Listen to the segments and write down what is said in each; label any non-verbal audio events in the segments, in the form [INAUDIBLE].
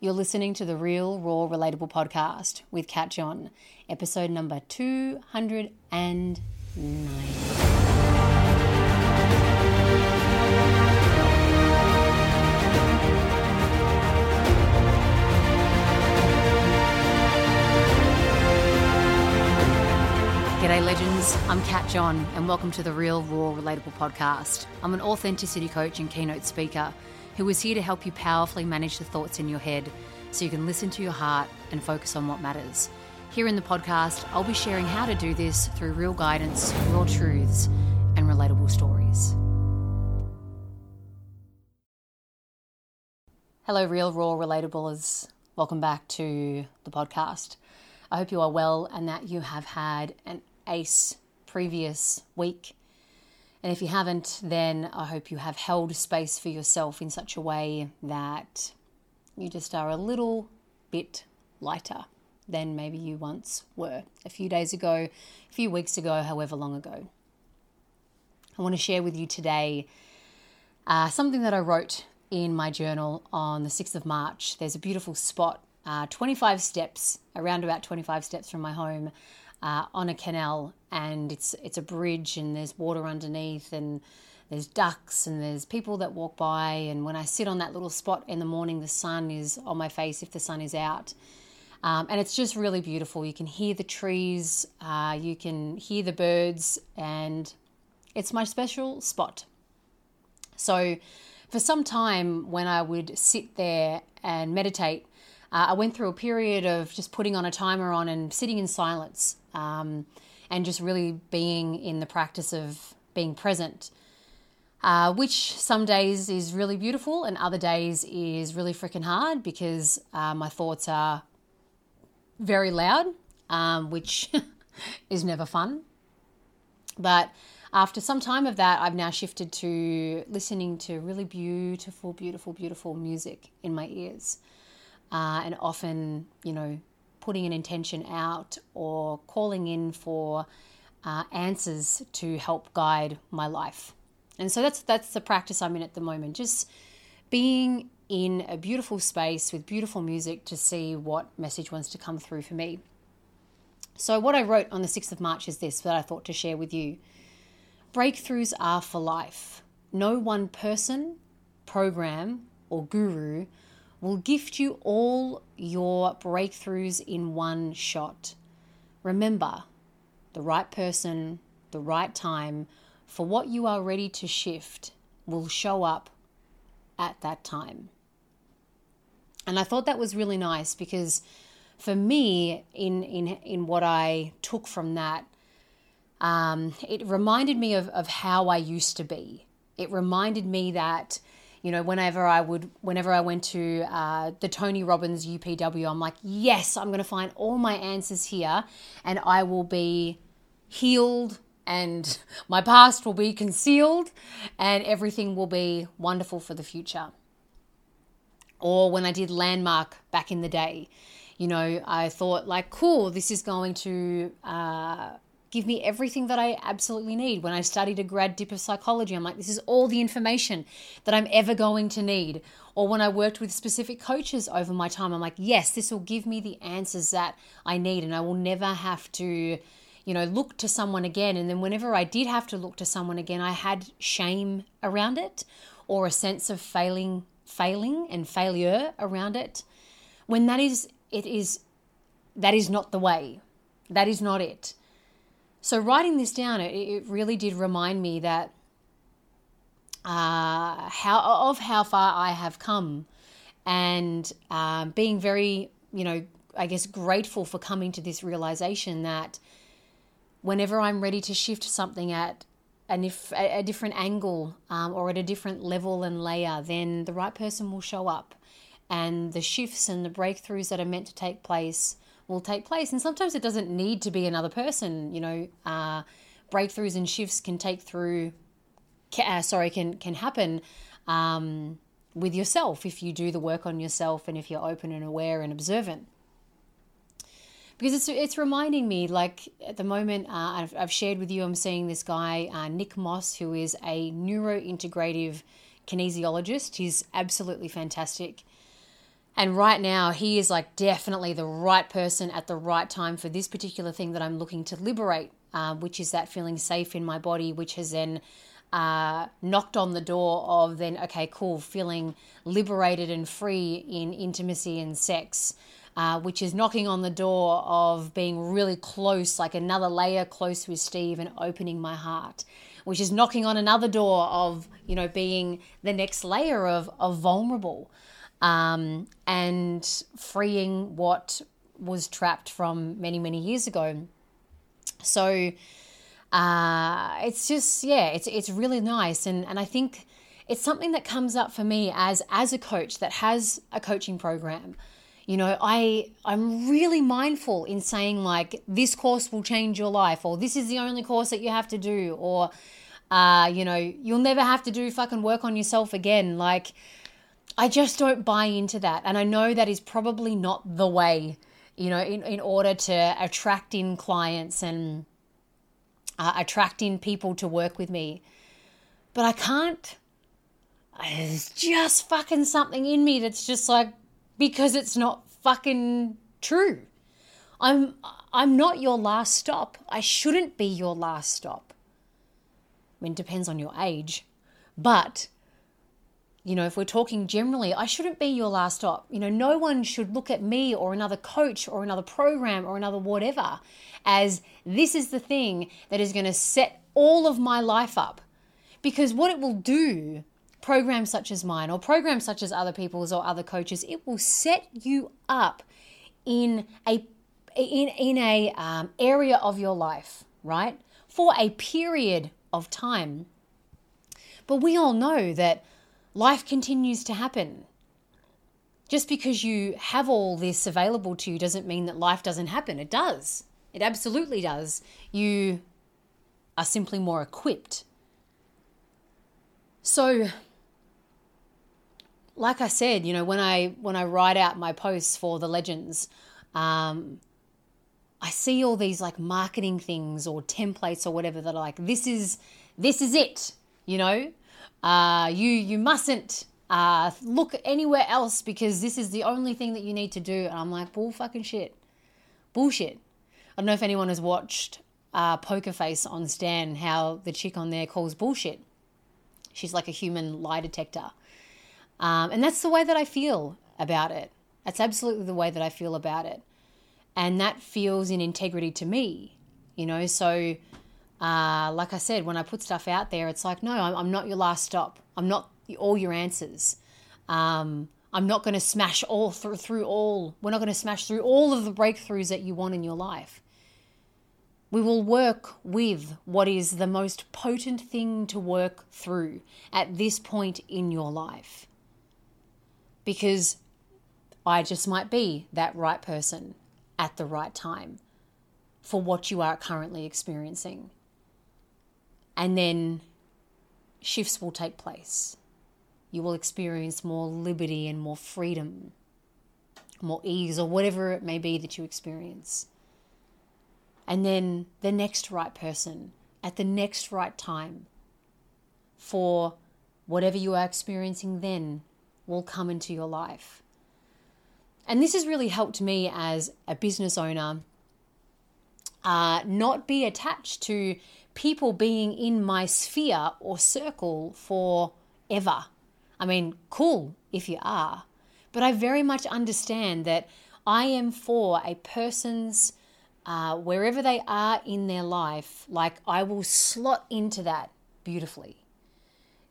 You're listening to the Real, Raw, Relatable podcast with Kat John, episode number 209. G'day, legends. I'm Kat John, and welcome to the Real, Raw, Relatable podcast. I'm an authenticity coach and keynote speaker who is here to help you powerfully manage the thoughts in your head so you can listen to your heart and focus on what matters. Here in the podcast, I'll be sharing how to do this through real guidance, real truths, and relatable stories. Hello, real, raw, relatablers. Welcome back to the podcast. I hope you are well and that you have had an ace previous week and if you haven't, then I hope you have held space for yourself in such a way that you just are a little bit lighter than maybe you once were a few days ago, a few weeks ago, however long ago. I want to share with you today uh, something that I wrote in my journal on the 6th of March. There's a beautiful spot, uh, 25 steps, around about 25 steps from my home, uh, on a canal, and it's it's a bridge, and there's water underneath, and there's ducks, and there's people that walk by. And when I sit on that little spot in the morning, the sun is on my face if the sun is out. Um, and it's just really beautiful. You can hear the trees, uh, you can hear the birds, and it's my special spot. So, for some time, when I would sit there and meditate, uh, I went through a period of just putting on a timer on and sitting in silence um, and just really being in the practice of being present. Uh, which some days is really beautiful and other days is really freaking hard because uh, my thoughts are very loud, um, which [LAUGHS] is never fun. But after some time of that, I've now shifted to listening to really beautiful, beautiful, beautiful music in my ears. Uh, and often, you know, putting an intention out or calling in for uh, answers to help guide my life. And so that's that's the practice I'm in at the moment. Just being in a beautiful space with beautiful music to see what message wants to come through for me. So what I wrote on the 6th of March is this that I thought to share with you. Breakthroughs are for life. No one person, program, or guru will gift you all your breakthroughs in one shot. Remember, the right person, the right time for what you are ready to shift will show up at that time. And I thought that was really nice because for me, in, in, in what I took from that, um, it reminded me of, of how I used to be. It reminded me that you know, whenever I would, whenever I went to uh, the Tony Robbins UPW, I'm like, yes, I'm going to find all my answers here, and I will be healed, and [LAUGHS] my past will be concealed, and everything will be wonderful for the future. Or when I did Landmark back in the day, you know, I thought like, cool, this is going to. Uh, give me everything that I absolutely need. When I studied a grad dip of psychology, I'm like, this is all the information that I'm ever going to need. Or when I worked with specific coaches over my time, I'm like, yes, this will give me the answers that I need, and I will never have to, you know, look to someone again. And then whenever I did have to look to someone again, I had shame around it or a sense of failing, failing and failure around it. When that is, it is, that is not the way. That is not it so writing this down, it, it really did remind me that uh, how of how far I have come, and um, being very, you know, I guess grateful for coming to this realization that whenever I'm ready to shift something at an if, a, a different angle um, or at a different level and layer, then the right person will show up, and the shifts and the breakthroughs that are meant to take place will take place. And sometimes it doesn't need to be another person. You know, uh, breakthroughs and shifts can take through. Uh, sorry, can can happen um, with yourself if you do the work on yourself and if you're open and aware and observant. Because it's it's reminding me, like at the moment, uh, I've, I've shared with you, I'm seeing this guy uh, Nick Moss, who is a neurointegrative kinesiologist. He's absolutely fantastic And right now, he is like definitely the right person at the right time for this particular thing that I'm looking to liberate, uh, which is that feeling safe in my body, which has then uh, knocked on the door of then, okay, cool, feeling liberated and free in intimacy and sex. Uh, which is knocking on the door of being really close, like another layer close with Steve and opening my heart, which is knocking on another door of, you know, being the next layer of, of vulnerable um, and freeing what was trapped from many, many years ago. So, uh, it's just yeah, it's it's really nice, and and I think it's something that comes up for me as as a coach that has a coaching program. You know, I I'm really mindful in saying like this course will change your life, or this is the only course that you have to do, or uh, you know, you'll never have to do fucking work on yourself again. Like, I just don't buy into that, and I know that is probably not the way. You know, in, in order to attract in clients and uh, attracting people to work with me. But I can't. There's just fucking something in me that's just like, because it's not fucking true. I'm I'm not your last stop. I shouldn't be your last stop. I mean, it depends on your age. But you know, if we're talking generally, I shouldn't be your last stop. You know, no one should look at me or another coach or another program or another whatever as this is the thing that is going to set all of my life up. Because what it will do, programs such as mine or programs such as other people's or other coaches, it will set you up in a in in a um, area of your life, right, for a period of time. But we all know that life continues to happen. Just because you have all this available to you doesn't mean that life doesn't happen. It does. It absolutely does. You are simply more equipped. So like I said, you know, when I when I write out my posts for the legends, um, I see all these like marketing things or templates or whatever that are like, this is this is it, you know. Uh, you you mustn't uh, look anywhere else because this is the only thing that you need to do. And I'm like, bull fucking shit, bullshit. I don't know if anyone has watched uh, Poker Face on Stan, how the chick on there calls bullshit. She's like a human lie detector. Um, and that's the way that I feel about it. That's absolutely the way that I feel about it. And that feels in integrity to me, you know. So, uh, like I said, when I put stuff out there, it's like, no, I'm, I'm not your last stop. I'm not all your answers. Um, I'm not going to smash all through, through all, we're not going to smash through all of the breakthroughs that you want in your life. We will work with what is the most potent thing to work through at this point in your life. Because I just might be that right person at the right time for what you are currently experiencing. And then shifts will take place. You will experience more liberty and more freedom, more ease, or whatever it may be that you experience and then the next right person at the next right time for whatever you are experiencing then will come into your life. And this has really helped me as a business owner uh, not be attached to people being in my sphere or circle forever. I mean, cool if you are, but I very much understand that I am for a person's uh, wherever they are in their life, like I will slot into that beautifully.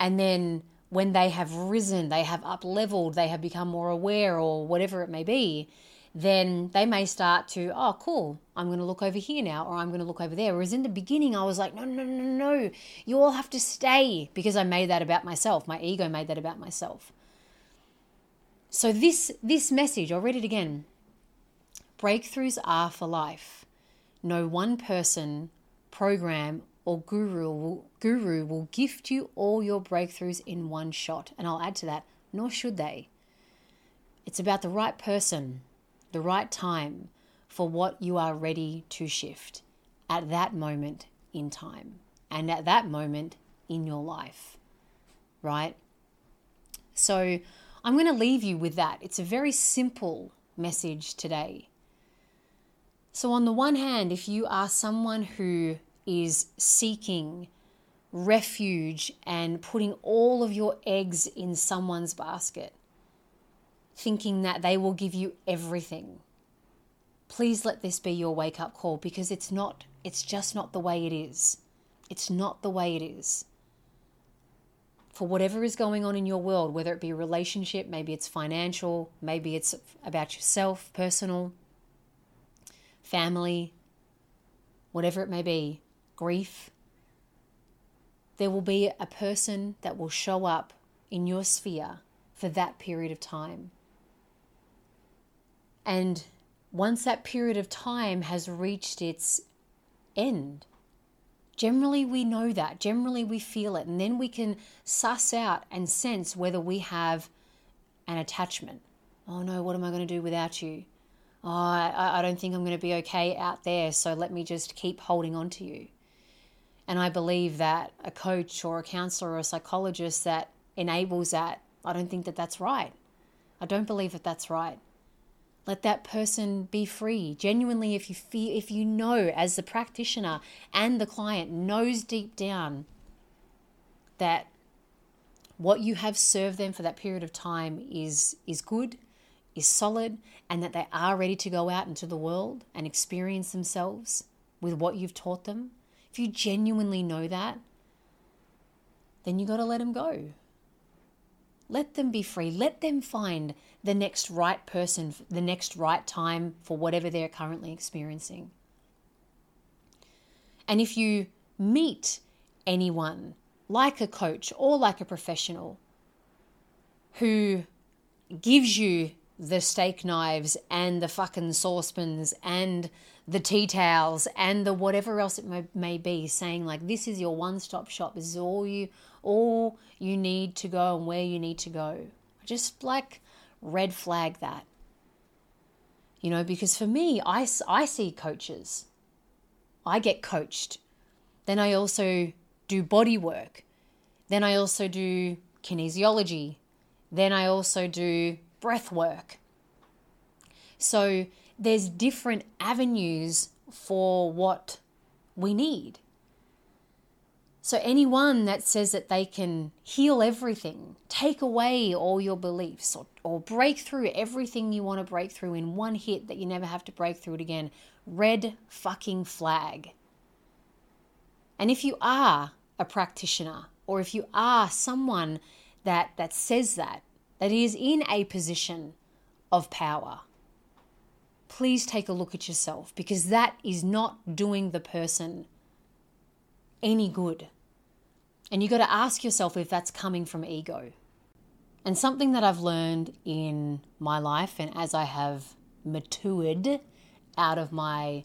And then when they have risen, they have up leveled, they have become more aware, or whatever it may be, then they may start to, oh, cool, I'm going to look over here now, or I'm going to look over there. Whereas in the beginning, I was like, no, no, no, no, you all have to stay because I made that about myself. My ego made that about myself. So this this message, I'll read it again. Breakthroughs are for life. No one person, program, or guru will, guru will gift you all your breakthroughs in one shot. And I'll add to that, nor should they. It's about the right person, the right time for what you are ready to shift at that moment in time and at that moment in your life, right? So I'm going to leave you with that. It's a very simple message today. So, on the one hand, if you are someone who is seeking refuge and putting all of your eggs in someone's basket, thinking that they will give you everything, please let this be your wake up call because it's not, it's just not the way it is. It's not the way it is. For whatever is going on in your world, whether it be a relationship, maybe it's financial, maybe it's about yourself, personal, family, whatever it may be, grief, there will be a person that will show up in your sphere for that period of time. And once that period of time has reached its end, generally we know that, generally we feel it, and then we can suss out and sense whether we have an attachment. Oh no, what am I going to do without you? Oh, I, I don't think I'm going to be okay out there, so let me just keep holding on to you. And I believe that a coach or a counselor or a psychologist that enables that, I don't think that that's right. I don't believe that that's right. Let that person be free. Genuinely, if you feel, if you know as the practitioner and the client knows deep down that what you have served them for that period of time is is good, is solid, and that they are ready to go out into the world and experience themselves with what you've taught them, if you genuinely know that, then you got to let them go. Let them be free. Let them find the next right person, the next right time for whatever they're currently experiencing. And if you meet anyone like a coach or like a professional who gives you the steak knives and the fucking saucepans and the tea towels and the whatever else it may, may be saying like this is your one-stop shop this is all you all you need to go and where you need to go. Just like red flag that. You know because for me i, I see coaches. I get coached. Then i also do body work. Then i also do kinesiology. Then i also do breath work. So there's different avenues for what we need. So, anyone that says that they can heal everything, take away all your beliefs, or, or break through everything you want to break through in one hit that you never have to break through it again, red fucking flag. And if you are a practitioner, or if you are someone that, that says that, that is in a position of power, please take a look at yourself because that is not doing the person any good. And you got to ask yourself if that's coming from ego. And something that I've learned in my life, and as I have matured out of my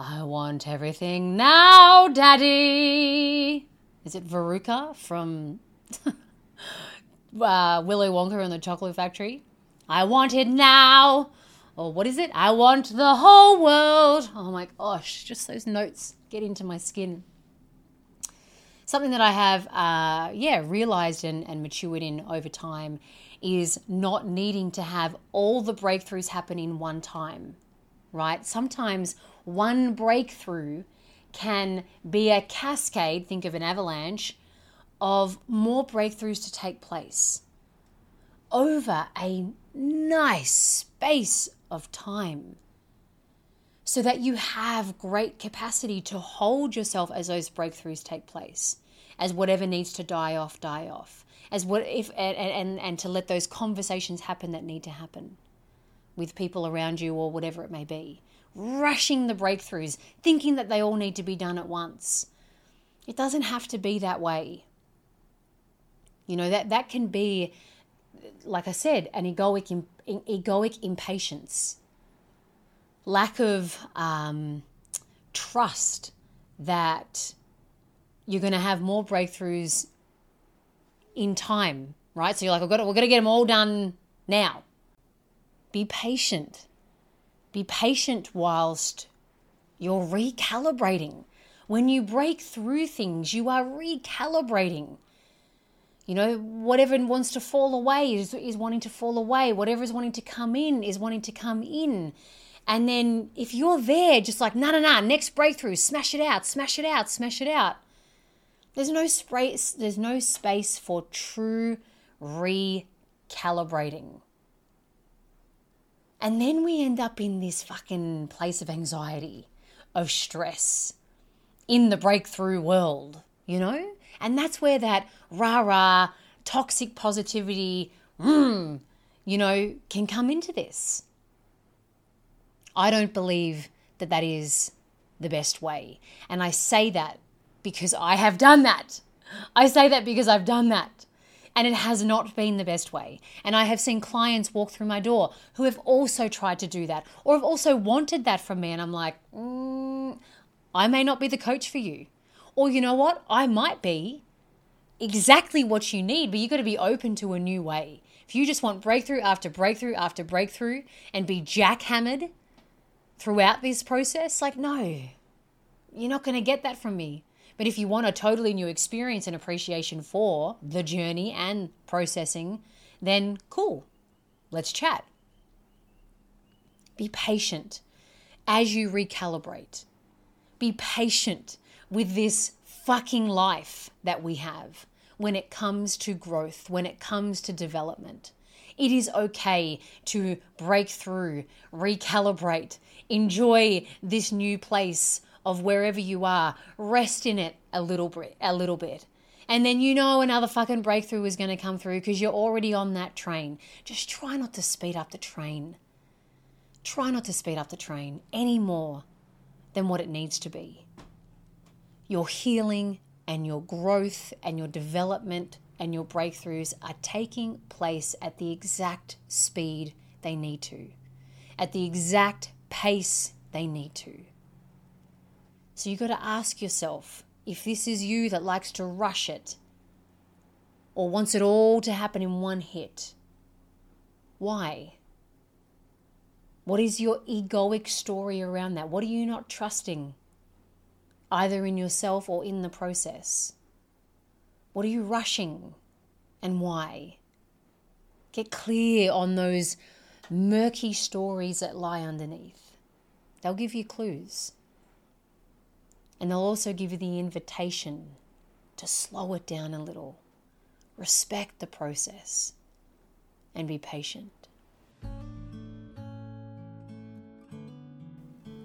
I want everything now, Daddy. Is it Veruca from [LAUGHS] uh, Willy Wonka and the Chocolate Factory. I want it now. Or what is it? I want the whole world. Oh my gosh, just those notes get into my skin. Something that I have, uh, yeah, realized and, and matured in over time is not needing to have all the breakthroughs happen in one time, right? Sometimes one breakthrough can be a cascade, think of an avalanche, of more breakthroughs to take place over a nice space of time so that you have great capacity to hold yourself as those breakthroughs take place as whatever needs to die off die off as what if and, and and to let those conversations happen that need to happen with people around you or whatever it may be. Rushing the breakthroughs thinking that they all need to be done at once. It doesn't have to be that way. You know, that, that can be, like I said, an egoic, egoic impatience, lack of um, trust that you're going to have more breakthroughs in time, right? So you're like, I've got to, we're going to get them all done now. Be patient. Be patient whilst you're recalibrating. When you break through things, you are recalibrating You know, whatever wants to fall away is, is wanting to fall away. Whatever is wanting to come in is wanting to come in. And then if you're there, just like, no, no, no, next breakthrough, smash it out, smash it out, smash it out. There's no space, there's no space for true recalibrating. And then we end up in this fucking place of anxiety, of stress in the breakthrough world, you know? And that's where that rah rah, toxic positivity, mm, you know, can come into this. I don't believe that that is the best way. And I say that because I have done that. I say that because I've done that. And it has not been the best way. And I have seen clients walk through my door who have also tried to do that or have also wanted that from me. And I'm like, mm, I may not be the coach for you. Or you know what? I might be exactly what you need, but you've got to be open to a new way. If you just want breakthrough after breakthrough after breakthrough and be jackhammered throughout this process, like, no, you're not going to get that from me. But if you want a totally new experience and appreciation for the journey and processing, then cool, let's chat. Be patient as you recalibrate. Be patient with this fucking life that we have when it comes to growth, when it comes to development. It is okay to break through, recalibrate, enjoy this new place of wherever you are, rest in it a little bit, a little bit. And then you know another fucking breakthrough is going to come through because you're already on that train. Just try not to speed up the train. Try not to speed up the train any more than what it needs to be. Your healing and your growth and your development and your breakthroughs are taking place at the exact speed they need to, at the exact pace they need to. So you've got to ask yourself if this is you that likes to rush it or wants it all to happen in one hit. Why? What is your egoic story around that? What are you not trusting, either in yourself or in the process? What are you rushing and why? Get clear on those murky stories that lie underneath. They'll give you clues. And they'll also give you the invitation to slow it down a little, respect the process, and be patient.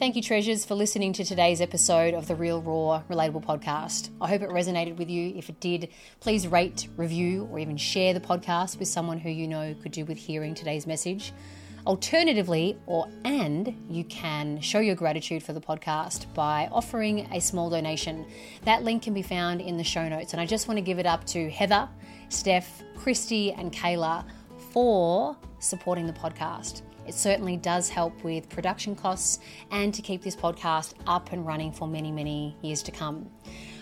Thank you, treasures, for listening to today's episode of the Real Raw Relatable podcast. I hope it resonated with you. If it did, please rate, review, or even share the podcast with someone who you know could do with hearing today's message. Alternatively, or and you can show your gratitude for the podcast by offering a small donation. That link can be found in the show notes. And I just want to give it up to Heather, Steph, Christy, and Kayla for supporting the podcast. It certainly does help with production costs and to keep this podcast up and running for many, many years to come.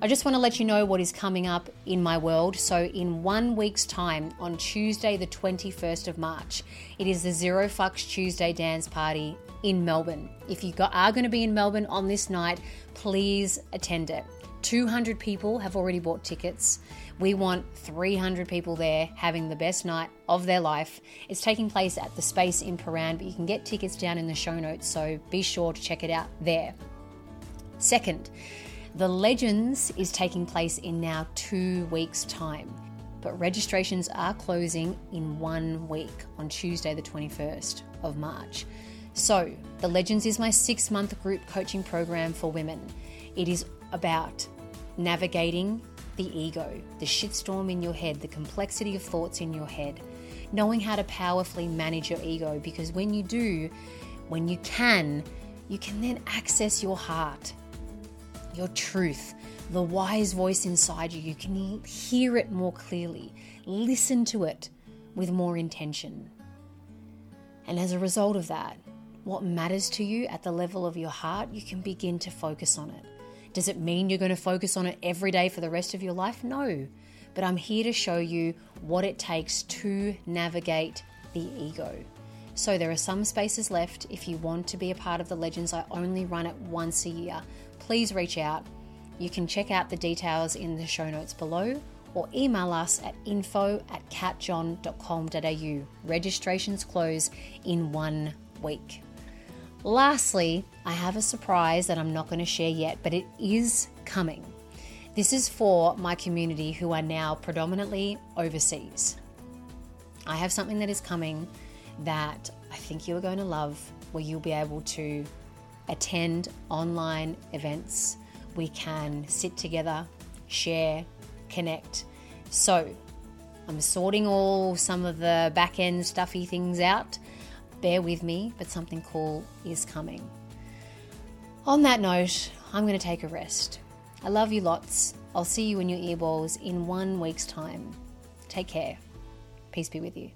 I just want to let you know what is coming up in my world. So, in one week's time, on Tuesday, the 21st of March, it is the Zero Fucks Tuesday dance party in Melbourne. If you are going to be in Melbourne on this night, please attend it. 200 people have already bought tickets. We want 300 people there having the best night of their life. It's taking place at the space in Prahran, but you can get tickets down in the show notes, so be sure to check it out there. Second, the Legends is taking place in now two weeks' time, but registrations are closing in one week on Tuesday, the 21st of March. So, the Legends is my six month group coaching program for women. It is about navigating the ego, the shitstorm in your head, the complexity of thoughts in your head, knowing how to powerfully manage your ego because when you do, when you can, you can then access your heart your truth, the wise voice inside you. You can hear it more clearly, listen to it with more intention. And as a result of that, what matters to you at the level of your heart, you can begin to focus on it. Does it mean you're going to focus on it every day for the rest of your life? No. But I'm here to show you what it takes to navigate the ego. So there are some spaces left. If you want to be a part of the Legends, I only run it once a year please reach out. You can check out the details in the show notes below, or email us at info at katjohn.com.au. Registrations close in one week. Lastly, I have a surprise that I'm not going to share yet, but it is coming. This is for my community who are now predominantly overseas. I have something that is coming that I think you are going to love, where you'll be able to attend online events. We can sit together, share, connect. So, I'm sorting all some of the back end stuffy things out. Bear with me, but something cool is coming. On that note, I'm going to take a rest. I love you lots. I'll see you in your earballs in one week's time. Take care. Peace be with you.